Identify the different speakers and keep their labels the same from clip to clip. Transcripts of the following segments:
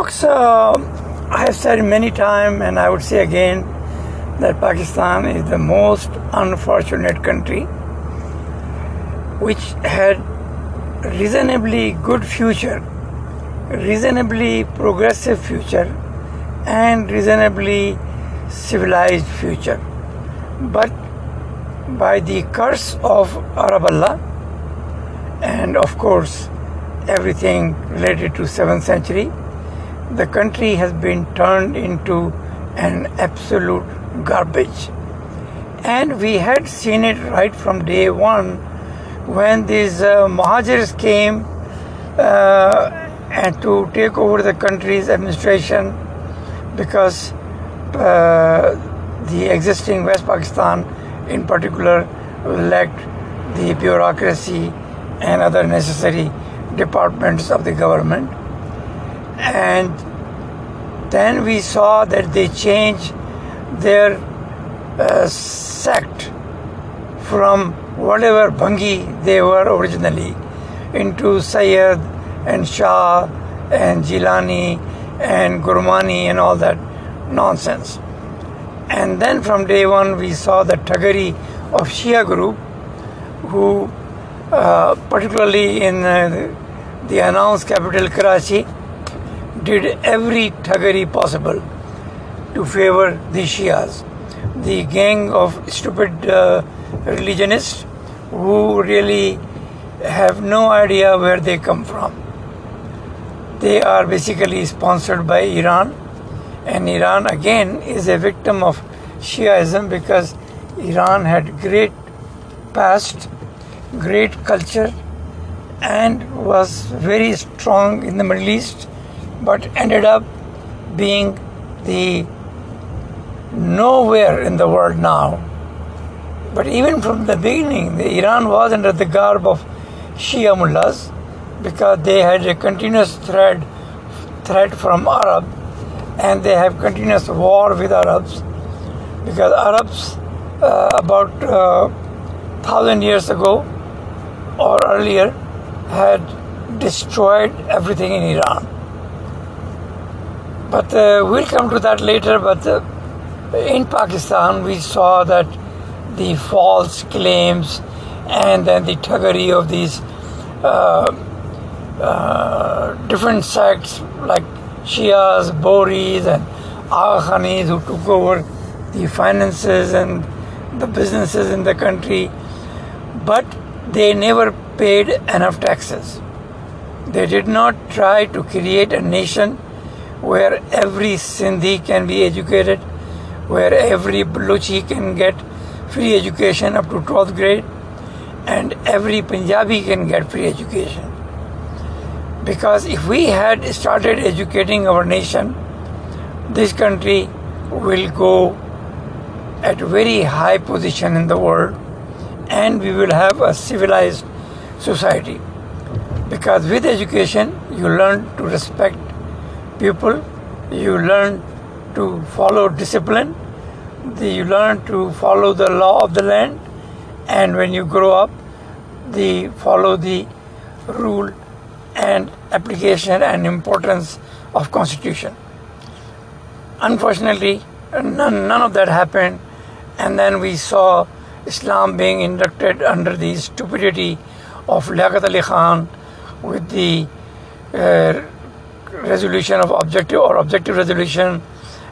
Speaker 1: Folks, uh, I have said many times, and I would say again, that Pakistan is the most unfortunate country which had reasonably good future, reasonably progressive future, and reasonably civilized future. But by the curse of Arab Allah, and of course everything related to 7th century, the country has been turned into an absolute garbage. And we had seen it right from day one when these uh, Muhajirs came uh, and to take over the country's administration because uh, the existing West Pakistan in particular lacked the bureaucracy and other necessary departments of the government. And then we saw that they changed their uh, sect from whatever Bhangi they were originally into Sayyid and Shah and Jilani and Gurmani and all that nonsense. And then from day one, we saw the Thagari of Shia group, who, uh, particularly in uh, the announced capital Karachi, did every Thagari possible to favor the Shias. The gang of stupid uh, religionists who really have no idea where they come from. They are basically sponsored by Iran and Iran again is a victim of Shiaism because Iran had great past, great culture, and was very strong in the Middle East, but ended up being the nowhere in the world now. But even from the beginning, the Iran was under the garb of Shia mullahs because they had a continuous threat, threat from Arab and they have continuous war with Arabs because Arabs uh, about uh, thousand years ago or earlier had destroyed everything in Iran. But uh, we'll come to that later. But uh, in Pakistan, we saw that the false claims and then the thuggery of these uh, uh, different sects like Shias, Bohris, and Aga who took over the finances and the businesses in the country, but they never paid enough taxes. They did not try to create a nation where every Sindhi can be educated, where every Baluchi can get free education up to 12th grade, and every Punjabi can get free education. Because if we had started educating our nation, this country will go at very high position in the world and we will have a civilized society. Because with education, you learn to respect people, you learn to follow discipline, you learn to follow the law of the land, and when you grow up, the follow the rule and application and importance of constitution. Unfortunately, none, none of that happened, and then we saw Islam being inducted under the stupidity of Liaquat Ali Khan with the uh, resolution of objective or objective resolution,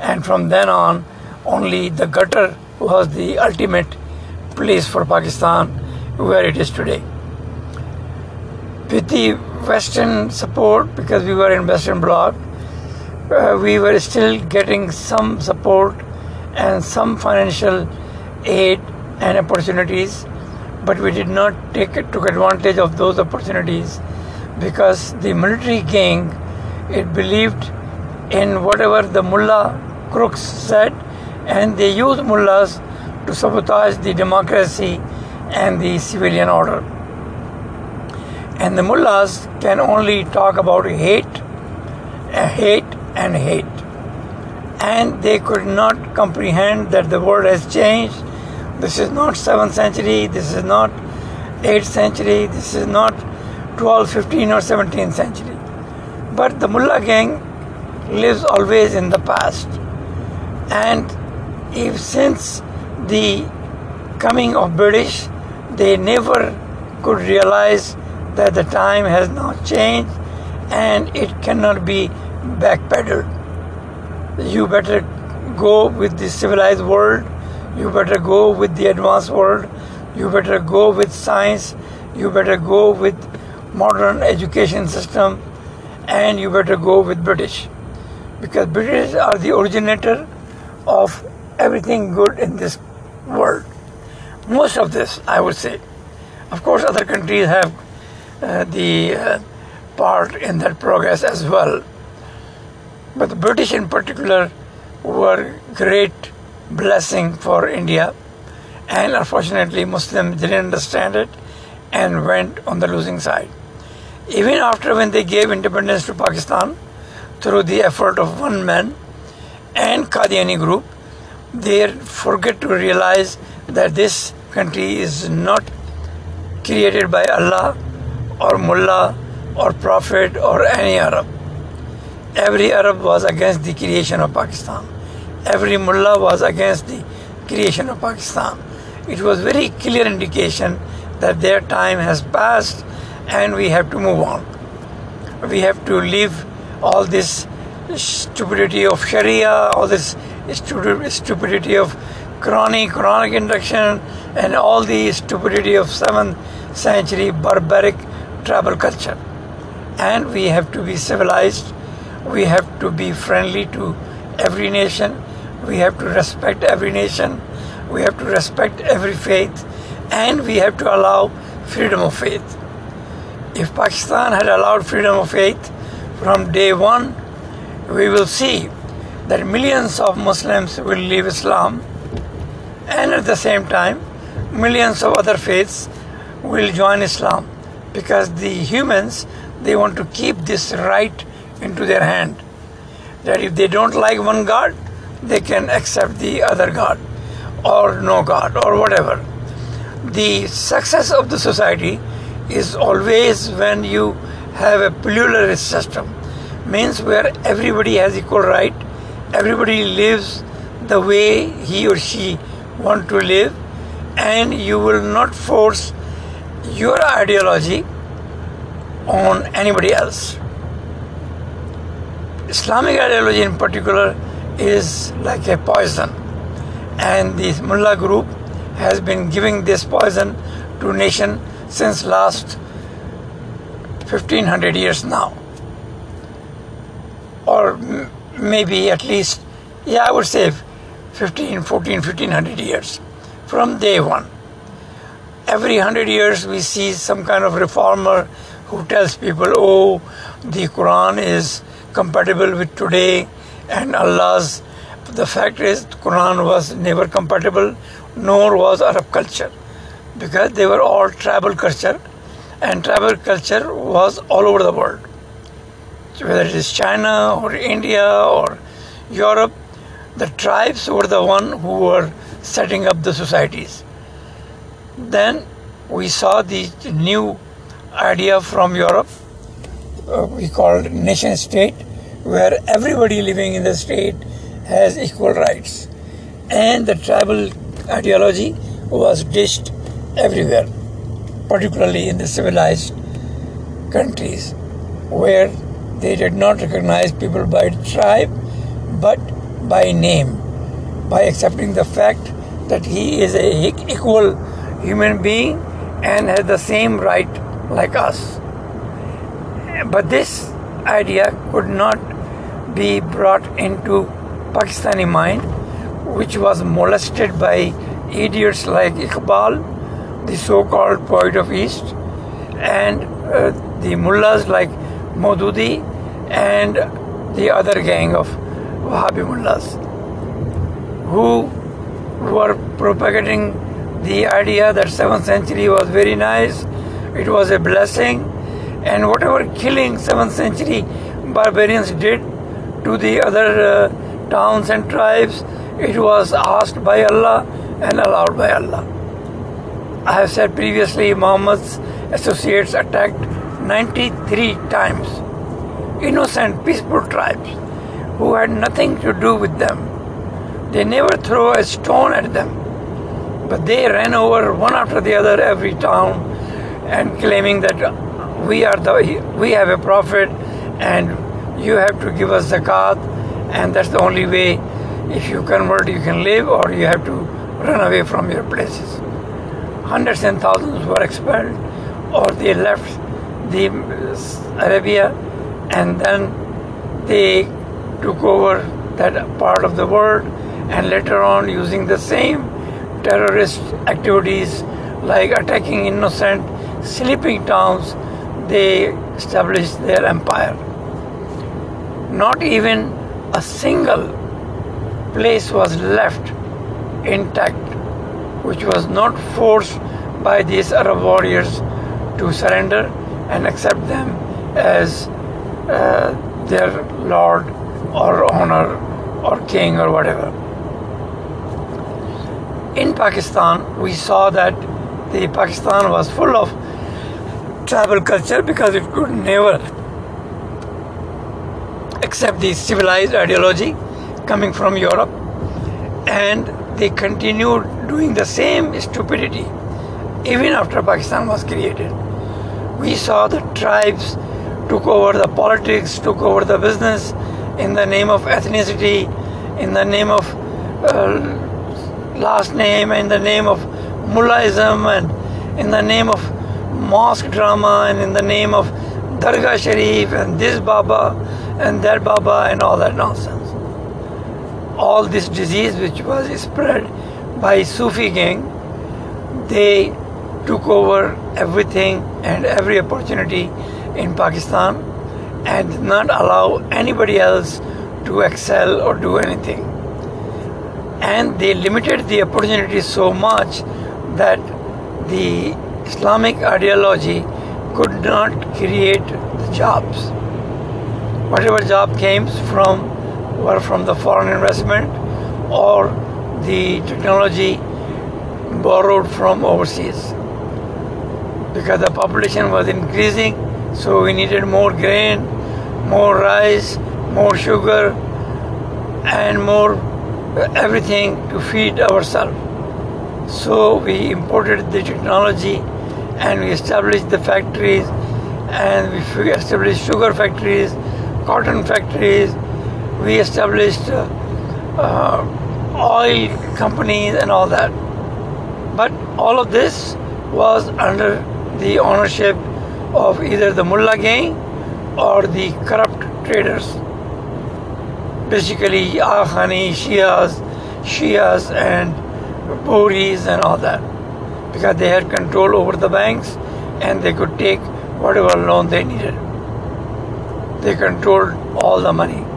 Speaker 1: and from then on, only the gutter was the ultimate place for Pakistan where it is today. With the Western support, because we were in Western Bloc, uh, we were still getting some support and some financial aid and opportunities, but we did not take took advantage of those opportunities because the military gang it believed in whatever the mullah crooks said, and they used mullahs to sabotage the democracy and the civilian order. And the mullahs can only talk about hate, uh, hate, and hate. And they could not comprehend that the world has changed. This is not 7th century, this is not 8th century, this is not 12th, 15th, or 17th century. But the mullah gang lives always in the past. And if since the coming of British, they never could realize that the time has now changed and it cannot be backpedaled. You better go with the civilized world, you better go with the advanced world, you better go with science, you better go with modern education system, and you better go with British. Because British are the originator of everything good in this world. Most of this, I would say. Of course, other countries have uh, the uh, part in that progress as well. But the British, in particular, were great blessing for India, and unfortunately, Muslims didn't understand it and went on the losing side. Even after when they gave independence to Pakistan through the effort of one man and Qadiani group, they forget to realize that this country is not created by Allah or Mullah or Prophet or any Arab. Every Arab was against the creation of Pakistan. Every Mullah was against the creation of Pakistan. It was very clear indication that their time has passed and we have to move on. We have to leave all this stupidity of Sharia, all this stupidity of Quranic, Quranic induction, and all the stupidity of 7th century barbaric tribal culture. And we have to be civilized, we have to be friendly to every nation, we have to respect every nation, we have to respect every faith, and we have to allow freedom of faith. If Pakistan had allowed freedom of faith from day one, we will see that millions of Muslims will leave Islam, and at the same time, millions of other faiths will join Islam because the humans they want to keep this right into their hand. That if they don't like one god they can accept the other god or no god or whatever. The success of the society is always when you have a pluralist system means where everybody has equal right everybody lives the way he or she want to live and you will not force your ideology on anybody else. Islamic ideology in particular is like a poison, and the mullah group has been giving this poison to nation since last 1500 years now or maybe at least yeah i would say 15 14 1500 years from day one every 100 years we see some kind of reformer who tells people, oh, the Quran is compatible with today and Allah's. The fact is, Quran was never compatible, nor was Arab culture, because they were all tribal culture, and tribal culture was all over the world. Whether it is China or India or Europe, the tribes were the one who were setting up the societies. Then we saw the new idea from Europe, uh, we called nation state, where everybody living in the state has equal rights. And the tribal ideology was dished everywhere, particularly in the civilized countries, where they did not recognize people by tribe but by name, by accepting the fact that he is a equal human being and has the same right like us. But this idea could not be brought into Pakistani mind, which was molested by idiots like Iqbal, the so-called poet of East, and uh, the mullahs like Modudi and the other gang of Wahhabi mullahs, who were propagating the idea that 7th century was very nice it was a blessing, and whatever killing 7th century barbarians did to the other uh, towns and tribes, it was asked by Allah and allowed by Allah. I have said previously, Muhammad's associates attacked 93 times innocent, peaceful tribes who had nothing to do with them. They never throw a stone at them, but they ran over one after the other every town and claiming that we are the we have a prophet and you have to give us zakat and that's the only way if you convert you can live or you have to run away from your places hundreds and thousands were expelled or they left the uh, arabia and then they took over that part of the world and later on using the same terrorist activities like attacking innocent sleeping towns they established their empire. Not even a single place was left intact which was not forced by these Arab warriors to surrender and accept them as uh, their lord or owner or king or whatever. In Pakistan, we saw that the Pakistan was full of tribal culture because it could never accept the civilized ideology coming from Europe, and they continued doing the same stupidity even after Pakistan was created. We saw the tribes took over the politics, took over the business in the name of ethnicity, in the name of uh, last name, in the name of mullahism, and in the name of mosque drama, and in the name of Dargah Sharif, and this Baba, and that Baba and all that nonsense. All this disease which was spread by Sufi gang, they took over everything and every opportunity in Pakistan and did not allow anybody else to excel or do anything. And they limited the opportunity so much that the Islamic ideology could not create the jobs whatever job came from were from the foreign investment or the technology borrowed from overseas. Because the population was increasing so we needed more grain more rice more sugar and more uh, everything to feed ourselves. So we imported the technology and we established the factories and we established sugar factories cotton factories, we established uh, uh, oil companies and all that. But all of this was under the ownership of either the mullah gang or the corrupt traders. Basically, Aga Khani, Shias, Shias, and Bohris, and all that. Because they had control over the banks and they could take whatever loan they needed they controlled all the money.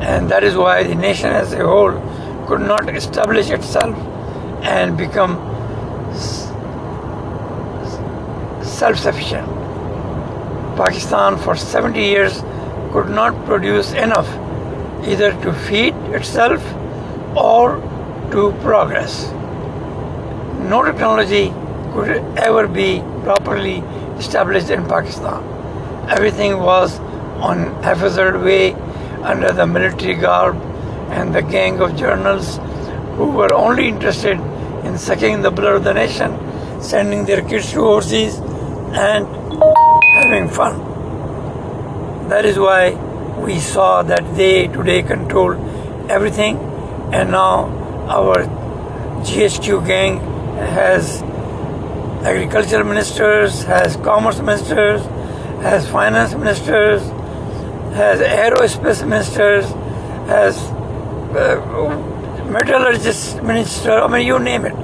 Speaker 1: And that is why the nation as a whole could not establish itself and become self sufficient. Pakistan for 70 years could not produce enough either to feed itself or to progress. No technology could ever be properly established in Pakistan. Everything was on a haphazard way under the military garb and the gang of journals who were only interested in sucking the blood of the nation, sending their kids to overseas, and having fun. That is why we saw that they today control everything, and now our GHQ gang has agriculture ministers, has commerce ministers, has finance ministers, has aerospace ministers, has uh, metallurgist minister, I mean, you name it.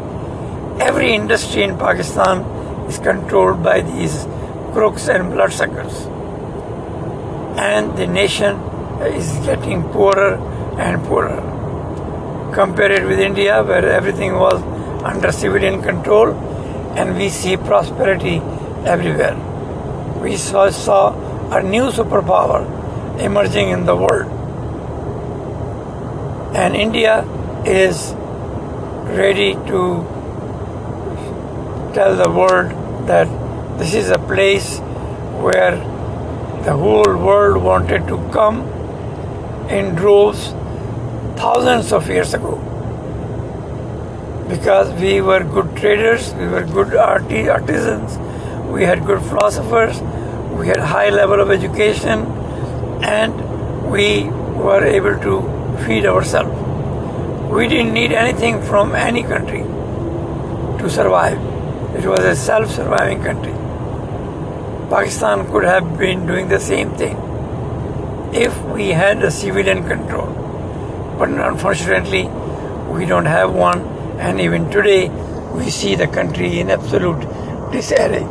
Speaker 1: Every industry in Pakistan is controlled by these crooks and bloodsuckers. And the nation is getting poorer and poorer. Compare it with India, where everything was under civilian control, and we see prosperity everywhere. We saw, saw a new superpower emerging in the world. And India is ready to tell the world that this is a place where the whole world wanted to come in droves thousands of years ago because we were good traders, we were good arti- artisans, we had good philosophers, we had high level of education, and we were able to feed ourselves. We didn't need anything from any country to survive. It was a self-surviving country. Pakistan could have been doing the same thing if we had a civilian control. But unfortunately, we don't have one, and even today, we see the country in absolute disarray.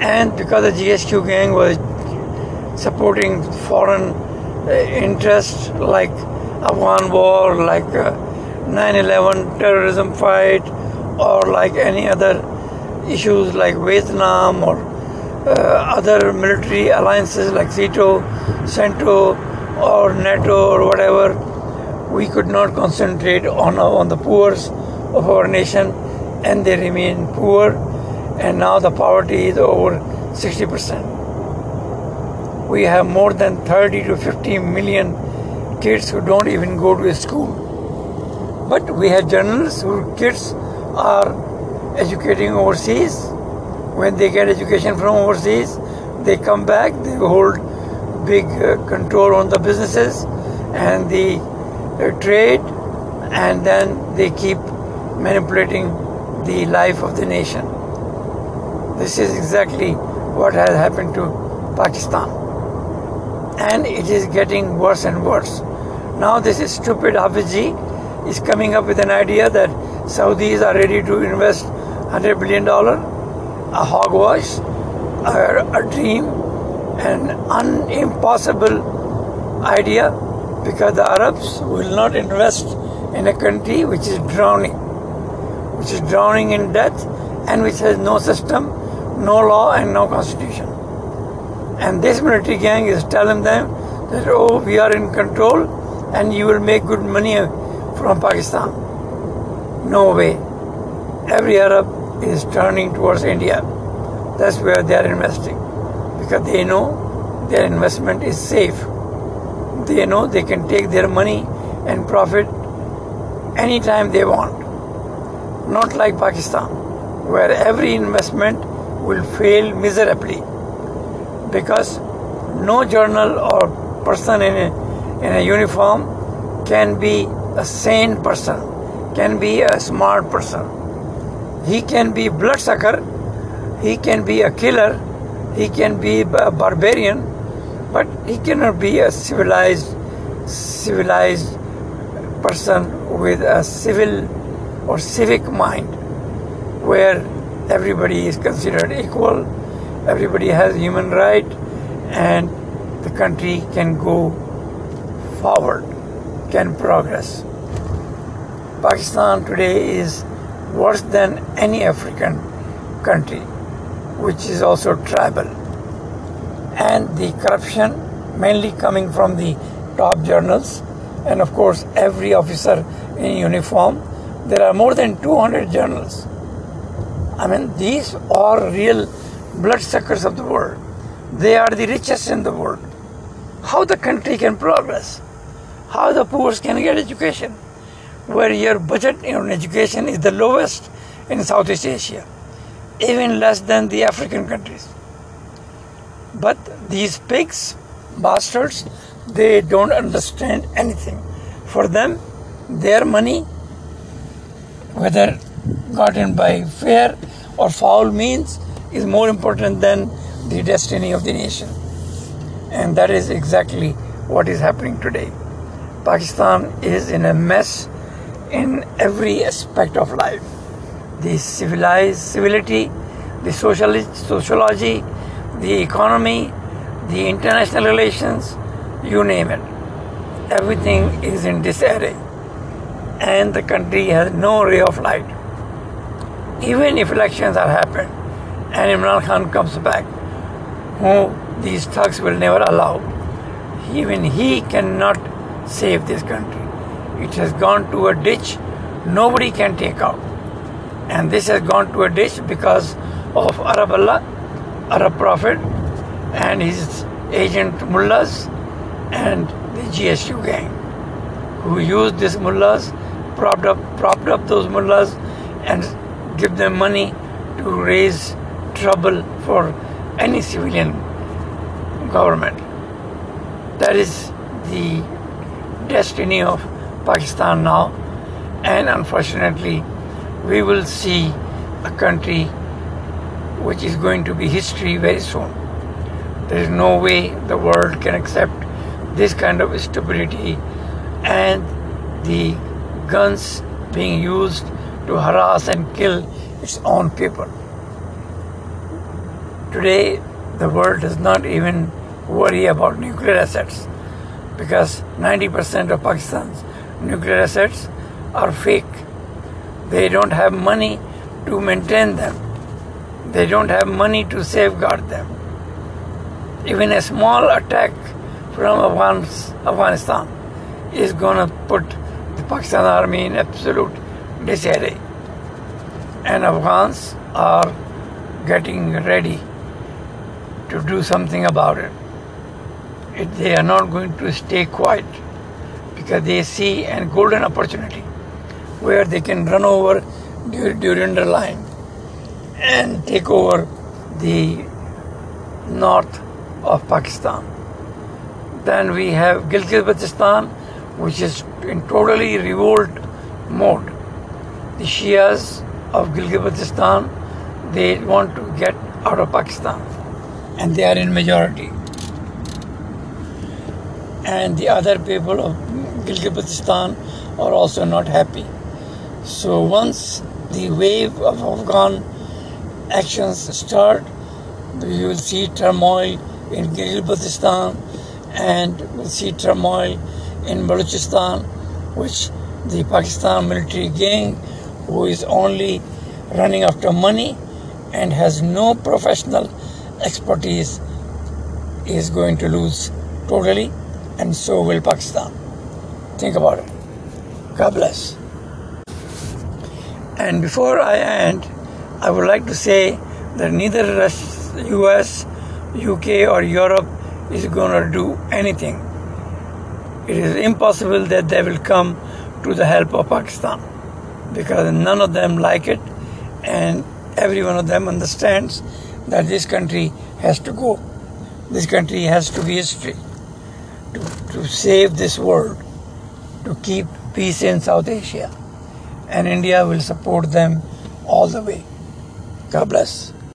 Speaker 1: And because the GHQ gang was supporting foreign uh, interests like Afghan war, like 9/11 terrorism fight, or like any other issues like Vietnam or uh, other military alliances like SEATO, CENTO, or NATO, or whatever, we could not concentrate on, on the poor of our nation, and they remain poor, and now the poverty is over 60%. We have more than 30 to 50 million kids who don't even go to school. But we have journalists whose kids are educating overseas. When they get education from overseas, they come back, they hold big uh, control on the businesses and the uh, trade, and then they keep manipulating the life of the nation. This is exactly what has happened to Pakistan. And it is getting worse and worse. Now, this is stupid Hafizji is coming up with an idea that Saudis are ready to invest $100 billion, a hogwash, a, a dream, an unimpossible idea because the Arabs will not invest in a country which is drowning, which is drowning in debt and which has no system, no law, and no constitution. And this military gang is telling them that, oh, we are in control and you will make good money from Pakistan. No way. Every Arab is turning towards India. That's where they are investing because they know their investment is safe. They know they can take their money and profit anytime they want. Not like Pakistan, where every investment will fail miserably because no journal or person in a, in a uniform can be a sane person, can be a smart person. He can be bloodsucker, he can be a killer, he can be a barbarian, but he cannot be a civilized, civilized person with a civil or civic mind, where everybody is considered equal, everybody has human right, and the country can go forward, can progress. Pakistan today is worse than any African country, which is also tribal. And the corruption mainly coming from the top journals, and of course, every officer in uniform. There are more than 200 journals. I mean, these are real bloodsuckers of the world. They are the richest in the world. How the country can progress? How the poor can get education? Where your budget on education is the lowest in Southeast Asia, even less than the African countries. But these pigs, bastards, they don't understand anything. For them, their money, whether gotten by fair or foul means, is more important than the destiny of the nation. And that is exactly what is happening today. Pakistan is in a mess in every aspect of life. The civilized civility, the socialist sociology, the economy, the international relations, you name it. Everything is in disarray. And the country has no ray of light. Even if elections are happened and Imran Khan comes back, who these thugs will never allow, even he cannot save this country. It has gone to a ditch nobody can take out. And this has gone to a ditch because of Arab Allah, Arab Prophet, and his agent mullahs, and the GHQ gang who used these mullahs, propped up, propped up those mullahs and give them money to raise trouble for any civilian government. That is the destiny of Pakistan now, and unfortunately, we will see a country which is going to be history very soon. There is no way the world can accept this kind of stupidity and the guns being used to harass and kill its own people. Today, the world does not even worry about nuclear assets because 90% of Pakistan's nuclear assets are fake. They don't have money to maintain them. They don't have money to safeguard them. Even a small attack from Afghanistan is going to put the Pakistan army in absolute disarray. And Afghans are getting ready to do something about it. They are not going to stay quiet because they see a golden opportunity where they can run over Durand Line and take over the north of Pakistan. Then we have Gilgit-Baltistan, which is in totally revolt mode. The Shias of Gilgit-Baltistan, they want to get out of Pakistan, and they are in majority. And the other people of Gilgit-Baltistan are also not happy. So once the wave of Afghan actions start, you will see turmoil in Gilgit-Baltistan and we'll see turmoil in Balochistan, which the Pakistan military gang, who is only running after money and has no professional expertise, is going to lose totally, and so will Pakistan. Think about it. God bless. And before I end, I would like to say that neither US, UK, or Europe is going to do anything it is impossible that they will come to the help of Pakistan because none of them like it and every one of them understands that this country has to go. This country has to be history to, to save this world, to keep peace in South Asia. And India will support them all the way. God bless.